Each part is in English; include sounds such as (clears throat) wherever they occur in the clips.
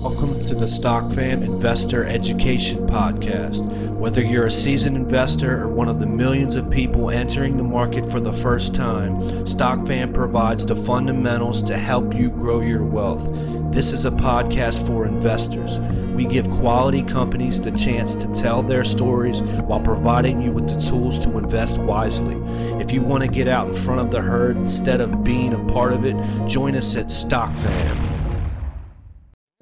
Welcome to the Stock Fam Investor Education Podcast. Whether you're a seasoned investor or one of the millions of people entering the market for the first time, Stock Fam provides the fundamentals to help you grow your wealth. This is a podcast for investors. We give quality companies the chance to tell their stories while providing you with the tools to invest wisely. If you want to get out in front of the herd instead of being a part of it, join us at Stock Fam.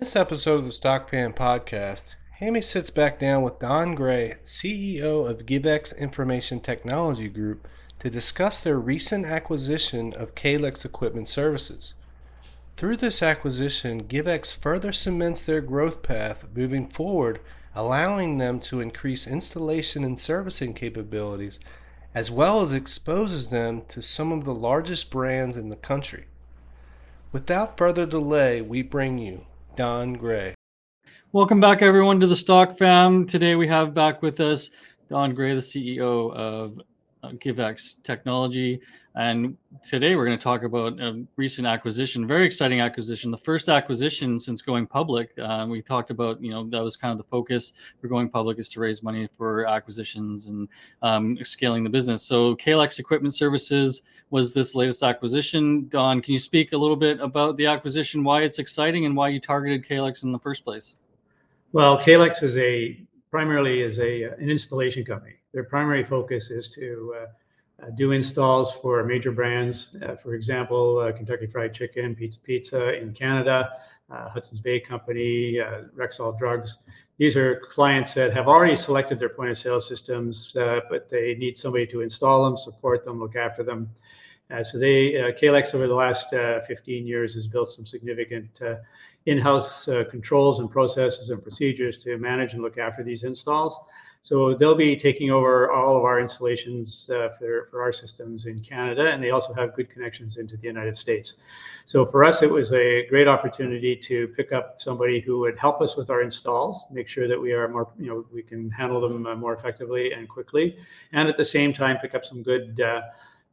This episode of the Stock Fam podcast, Hammy sits back down with Don Gray, CEO of GiveX Information Technology Group, to discuss their recent acquisition of Kalex Equipment Services. Through this acquisition, GiveX further cements their growth path moving forward, allowing them to increase installation and servicing capabilities, as well as exposes them to some of the largest brands in the country. Without further delay, we bring you Don Gray. Welcome back, everyone, to the Stock Fam. Today we have back with us Don Gray, the CEO of GiveX Technology. And today we're going to talk about a recent acquisition, very exciting acquisition, the first acquisition since going public. Uh, we talked about, you know, that was kind of the focus for going public is to raise money for acquisitions and um, scaling the business. So Kalex Equipment Services was this latest acquisition. Don, can you speak a little bit about the acquisition, why it's exciting, and why you targeted Kalex in the first place? Well, Kalex is a primarily is a an installation company. Their primary focus is to uh, uh, do installs for major brands. Uh, for example, uh, Kentucky Fried Chicken, Pizza Pizza in Canada, uh, Hudson's Bay Company, uh, Rexall Drugs. These are clients that have already selected their point of sale systems, but they need somebody to install them, support them, look after them. Uh, so they, uh, Kalex over the last uh, 15 years has built some significant in-house controls and processes and procedures to manage and look after these installs. So they'll be taking over all of our installations uh, for, for our systems in Canada, and they also have good connections into the United States. So for us, it was a great opportunity to pick up somebody who would help us with our installs, make sure that we are more, you know, we can handle them more effectively and quickly, and at the same time pick up some good uh,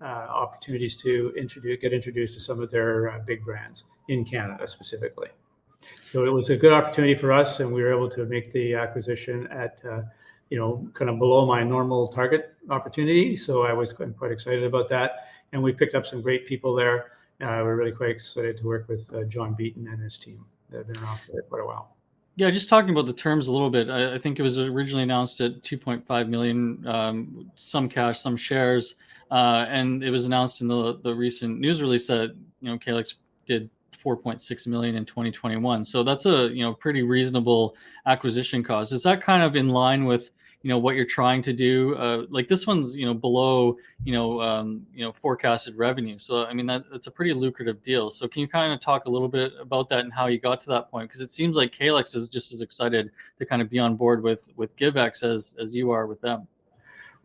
opportunities to introduce, get introduced to some of their uh, big brands in Canada specifically. So it was a good opportunity for us, and we were able to make the acquisition at, uh, you know, kind of below my normal target opportunity. So I was quite excited about that, and we picked up some great people there. Uh, we're really quite excited to work with uh, John Beaton and his team. They've been around for quite a while. Yeah, just talking about the terms a little bit. I, I think it was originally announced at 2.5 million, um, some cash, some shares, uh, and it was announced in the the recent news release that you know Kalex did 4.6 million in 2021. So that's a you know pretty reasonable acquisition cost. Is that kind of in line with you know what you're trying to do uh, like this one's you know below you know um, you know forecasted revenue so i mean that that's a pretty lucrative deal so can you kind of talk a little bit about that and how you got to that point because it seems like Kalex is just as excited to kind of be on board with with givex as as you are with them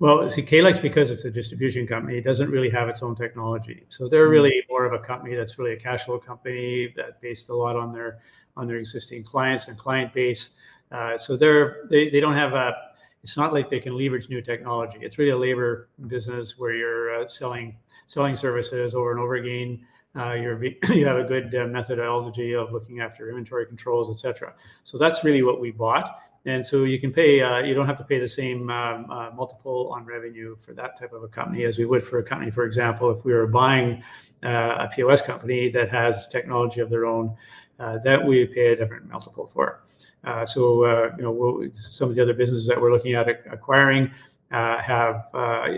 well, see, Kalex, because it's a distribution company, it doesn't really have its own technology. So they're mm-hmm. really more of a company that's really a cash flow company that based a lot on their on their existing clients and client base. Uh, so they're they, they don't have a it's not like they can leverage new technology. It's really a labor business where you're uh, selling selling services over and over again. Uh, (clears throat) you have a good uh, methodology of looking after inventory controls, etc. So that's really what we bought. And so you can pay, uh, you don't have to pay the same um, uh, multiple on revenue for that type of a company as we would for a company, for example, if we were buying uh, a POS company that has technology of their own, that we pay a different multiple for. Uh, so uh, you know we'll, some of the other businesses that we're looking at acquiring uh, have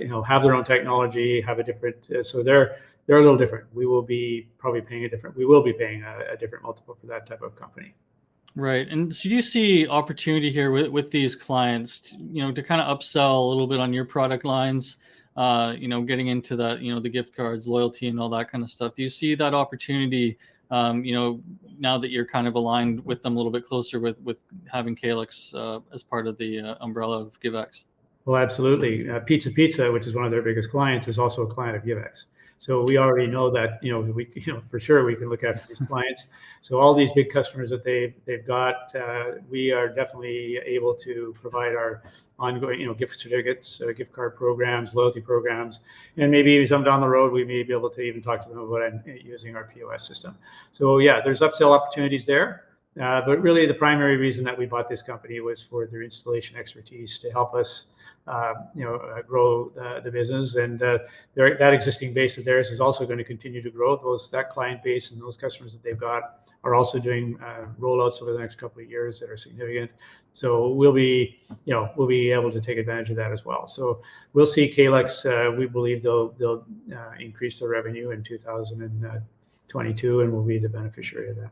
you know have their own technology, have a different so they're they're a little different. We will be probably paying a different we will be paying a, a different multiple for that type of company. Right. And so do you see opportunity here with, with these clients, to, you know, to kind of upsell a little bit on your product lines, uh, you know, getting into that, you know, the gift cards, loyalty and all that kind of stuff. Do you see that opportunity um, you know, now that you're kind of aligned with them a little bit closer with with having Kalex uh, as part of the uh, umbrella of GiveX? Well, absolutely. Uh, Pizza Pizza, which is one of their biggest clients, is also a client of GiveX. So we already know that, you know, we, you know, for sure we can look after these clients. So all these big customers that they've they've got, uh, we are definitely able to provide our ongoing, you know, gift certificates, uh, gift card programs, loyalty programs, and maybe some down the road we may be able to even talk to them about using our POS system. So yeah, there's upsell opportunities there. But really, the primary reason that we bought this company was for their installation expertise to help us, Um, you know, uh, grow uh, the business. And uh, that existing base of theirs is also going to continue to grow. Those that client base and those customers that they've got are also doing rollouts over the next couple of years that are significant. So we'll be, you know, we'll be able to take advantage of that as well. So we'll see Kalex, we believe they'll they'll increase their revenue in 2022, and we'll be the beneficiary of that.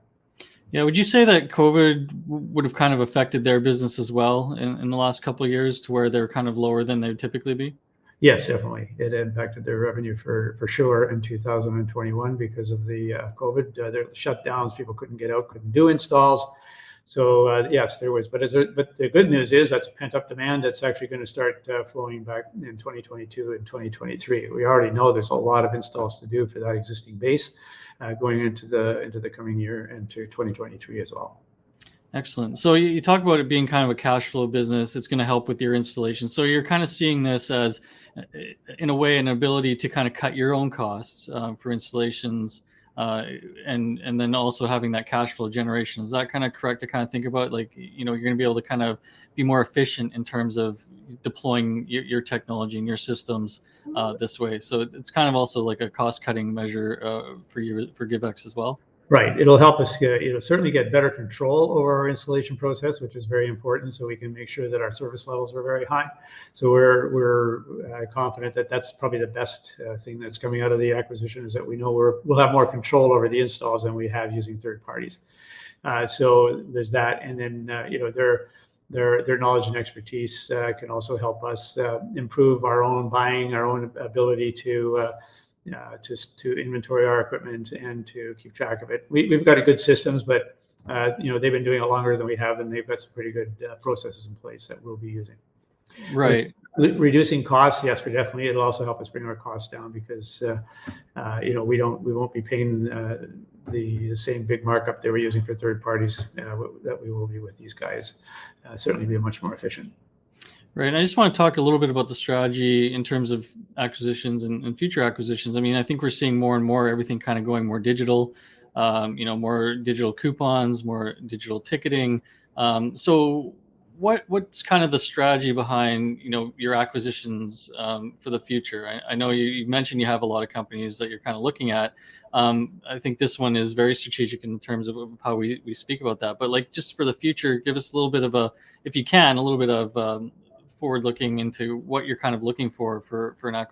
Yeah. Would you say that COVID would have kind of affected their business as well in the last couple of years to where they're kind of lower than they would typically be? Yes, definitely. It impacted their revenue for for sure in 2021 because of the uh, COVID. Uh, their shutdowns, people couldn't get out, couldn't do installs. So uh, yes, there was. But the good news is that's pent-up demand that's actually going to start flowing back in 2022 and 2023. We already know there's a lot of installs to do for that existing base Uh, going into the into the coming year and to 2023 as well. Excellent. So you talk about it being kind of a cash flow business. It's going to help with your installation. So you're kind of seeing this as, uh, in a way, an ability to kind of cut your own costs uh, for installations and and then also having that cash flow generation. Is that kind of correct to kind of think about? Like, you know, you're going to be able to kind of be more efficient in terms of deploying your technology and your systems this way. So it's kind of also like a cost-cutting measure uh for you for GiveX as well. Right. It'll help us certainly get better control over our installation process, which is very important so we can make sure that our service levels are very high. So we're we're uh, confident that that's probably the best uh, thing that's coming out of the acquisition is that we know we're we'll have more control over the installs than we have using third parties. Uh, so there's that. And then, you know, their knowledge and expertise can also help us improve our own buying, our own ability to Uh, inventory our equipment and to keep track of it. We've got a good systems, but, uh, you know, they've been doing it longer than we have, and they've got some pretty good uh, processes in place that we'll be using. Right. Reducing costs, yes, we definitely. It'll also help us bring our costs down because, you know, we won't be paying the same big markup they were using for third parties that we will be with these guys. Certainly be much more efficient. Right. And I just want to talk a little bit about the strategy in terms of acquisitions and future acquisitions. I mean, I think we're seeing more and more everything kind of going more digital, um, you know, more digital coupons, more digital ticketing. Um, so what what's kind of the strategy behind, you know, your acquisitions um, for the future? I know you mentioned you have a lot of companies that you're kind of looking at. I think this one is very strategic in terms of how we speak about that. But like just for the future, give us a little bit of a, if you can, a little bit of forward-looking into what you're kind of looking for for for an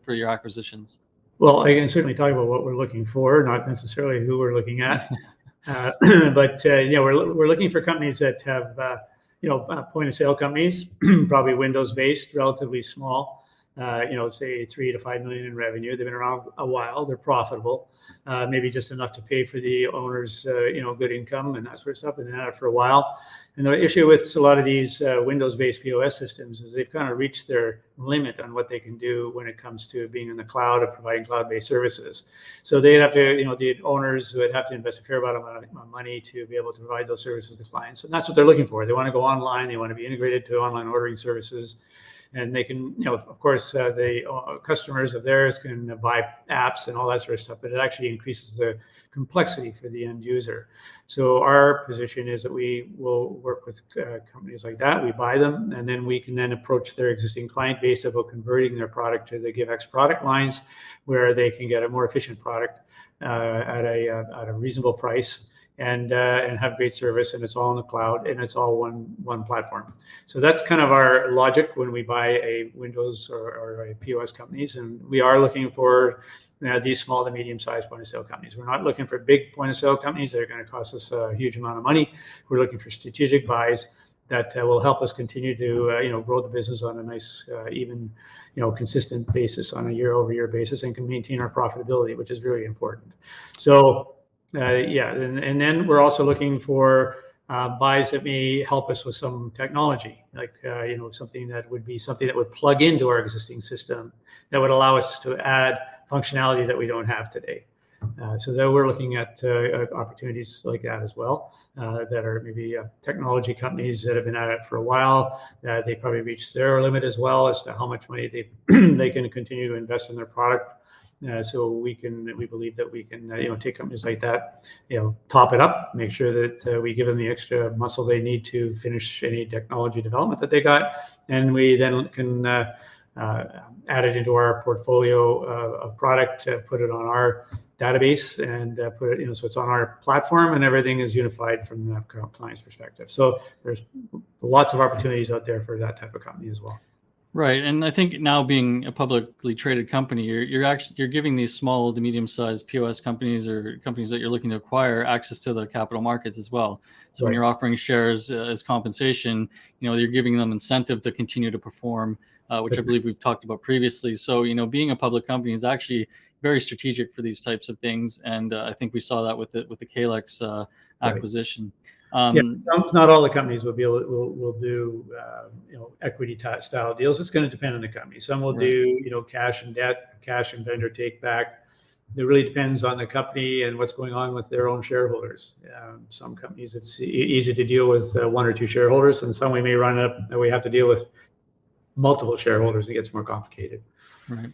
for your acquisitions. Well, I can certainly talk about what we're looking for, not necessarily who we're looking at. (laughs) Uh, (clears throat) but, uh, you know, we're looking for companies that have, uh, you know, point-of-sale companies, (clears throat) probably Windows-based, relatively small, Uh, you know, say three to five million in revenue. They've been around a while. They're profitable. Uh, maybe just enough to pay for the owner's, uh, you know, good income and that sort of stuff. And had for a while. And the issue with a lot of these Windows-based POS systems is they've kind of reached their limit on what they can do when it comes to being in the cloud or providing cloud-based services. So they'd have to, you know, the owners would have to invest a fair amount of money to be able to provide those services to clients. And that's what they're looking for. They want to go online. They want to be integrated to online ordering services. And they can, you know, of course, uh, the uh, customers of theirs can buy apps and all that sort of stuff, but it actually increases the complexity for the end user. So our position is that we will work with uh, companies like that. We buy them, and then we can then approach their existing client base about converting their product to the GiveX product lines where they can get a more efficient product at a reasonable price Uh, and have great service. And it's all in the cloud, and it's all one one platform. So that's kind of our logic when we buy a Windows or a POS companies. And we are looking for these small to medium-sized point-of-sale companies. We're not looking for big point-of-sale companies that are going to cost us a huge amount of money. We're looking for strategic buys that uh, will help us continue to, uh, you know, grow the business on a nice, even, you know, consistent basis on a year-over-year basis and can maintain our profitability, which is really important. So, Uh, yeah. And then we're also looking for uh, buys that may help us with some technology, like, uh, you know, something that would be something that would plug into our existing system that would allow us to add functionality that we don't have today. So that we're looking at opportunities like that as well that are maybe technology companies that have been at it for a while. They probably reached their limit as well as to how much money they (clears throat) can continue to invest in their product. Uh, so we can, we believe that we can, uh, you know, take companies like that, you know, top it up, make sure that uh, we give them the extra muscle they need to finish any technology development that they got, and we then can uh, uh, add it into our portfolio uh, of product, put it on our database, and put it, you know, so it's on our platform, and everything is unified from the client's perspective. So there's lots of opportunities out there for that type of company as well. Right, and I think now being a publicly traded company, you're you're actually you're giving these small to medium-sized POS companies or companies that you're looking to acquire access to the capital markets as well. So right. when you're offering shares uh, as compensation, you know you're giving them incentive to continue to perform, uh, which I believe we've talked about previously. So you know being a public company is actually very strategic for these types of things, and uh, I think we saw that with the with the Kalex uh, acquisition. Right. Um, yeah, not all the companies will be able will will do uh, you know equity style deals. It's going to depend on the company. Some will right. do you know cash and debt, cash and vendor take back. It really depends on the company and what's going on with their own shareholders. Um, some companies it's e- easy to deal with uh, one or two shareholders, and some we may run up that we have to deal with multiple shareholders. It gets more complicated. Right.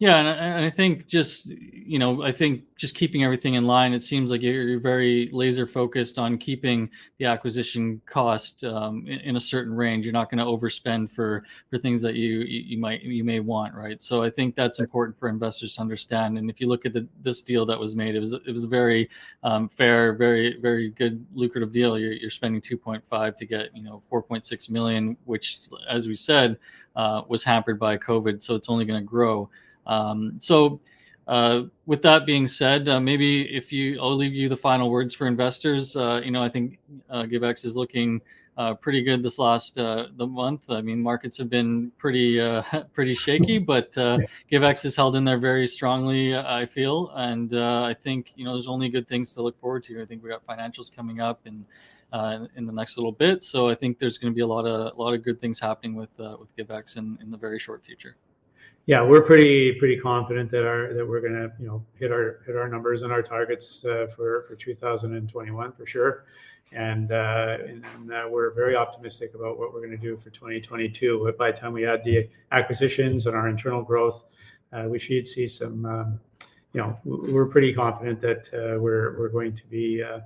Yeah, and I, think just you know, I think just keeping everything in line. It seems like you're, you're very laser focused on keeping the acquisition cost um, in, in, a certain range. You're not going to overspend for for things that you you might you may want, right? So I think that's important for investors to understand. And if you look at the this deal that was made, it was it was a very um, fair, very very good lucrative deal. You're, you're spending 2.5 to get you know 4.6 million, which as we said uh, was hampered by COVID, so it's only going to grow. Um, so, uh, with that being said, uh, maybe if you, I'll leave you the final words for investors. Uh, you know, I think uh, GiveX is looking uh, pretty good this last uh, the month. I mean, markets have been pretty (laughs) pretty shaky, but GiveX is held in there very strongly. I feel, and I think you know there's only good things to look forward to. I think we got financials coming up and. in the next little bit, so I think there's going to be a lot of a lot of good things happening with with GiveX in, in the very short future yeah, we're pretty pretty confident that our that we're gonna you know hit our hit our numbers and our targets uh, for for 2021 for sure, and uh, and, uh, we're very optimistic about what we're to do for 2022. But by the time we add the acquisitions and our internal growth, uh, we should see some. Um, you know, we're pretty confident that uh, we're we're going to be uh,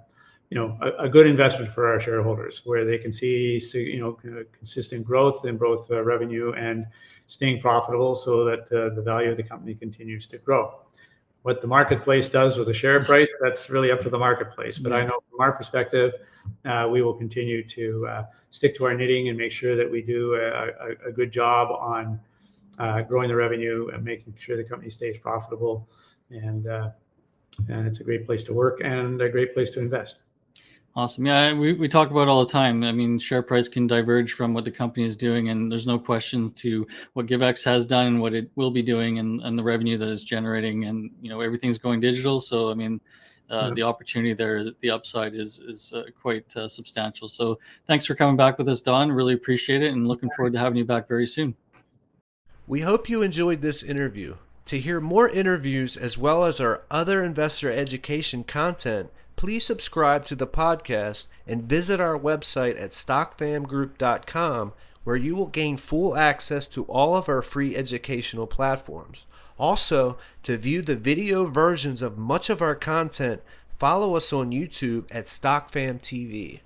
you know a, a, good investment for our shareholders, where they can see you know consistent growth in both revenue and staying profitable so that uh, the value of the company continues to grow. What the marketplace does with the share (laughs) price, that's really up to the marketplace. But I know from our perspective, uh, we will continue to uh, stick to our knitting and make sure that we do a, a, a good job on uh, growing the revenue and making sure the company stays profitable. And, uh, and it's a great place to work and a great place to invest. Awesome. Yeah, we, we talk about all the time. I mean, share price can diverge from what the company is doing, and there's no question to what GiveX has done and what it will be doing, and, and the revenue that it's generating, and you know everything's going digital. So I mean, uh, yeah. the opportunity there, the upside is is uh, quite uh, substantial. So thanks for coming back with us, Don. Really appreciate it, and looking forward to having you back very soon. We hope you enjoyed this interview. To hear more interviews as well as our other investor education content please subscribe to the podcast and visit our website at stockfamgroup.com where you will gain full access to all of our free educational platforms. Also, to view the video versions of much of our content, follow us on YouTube at StockFam TV.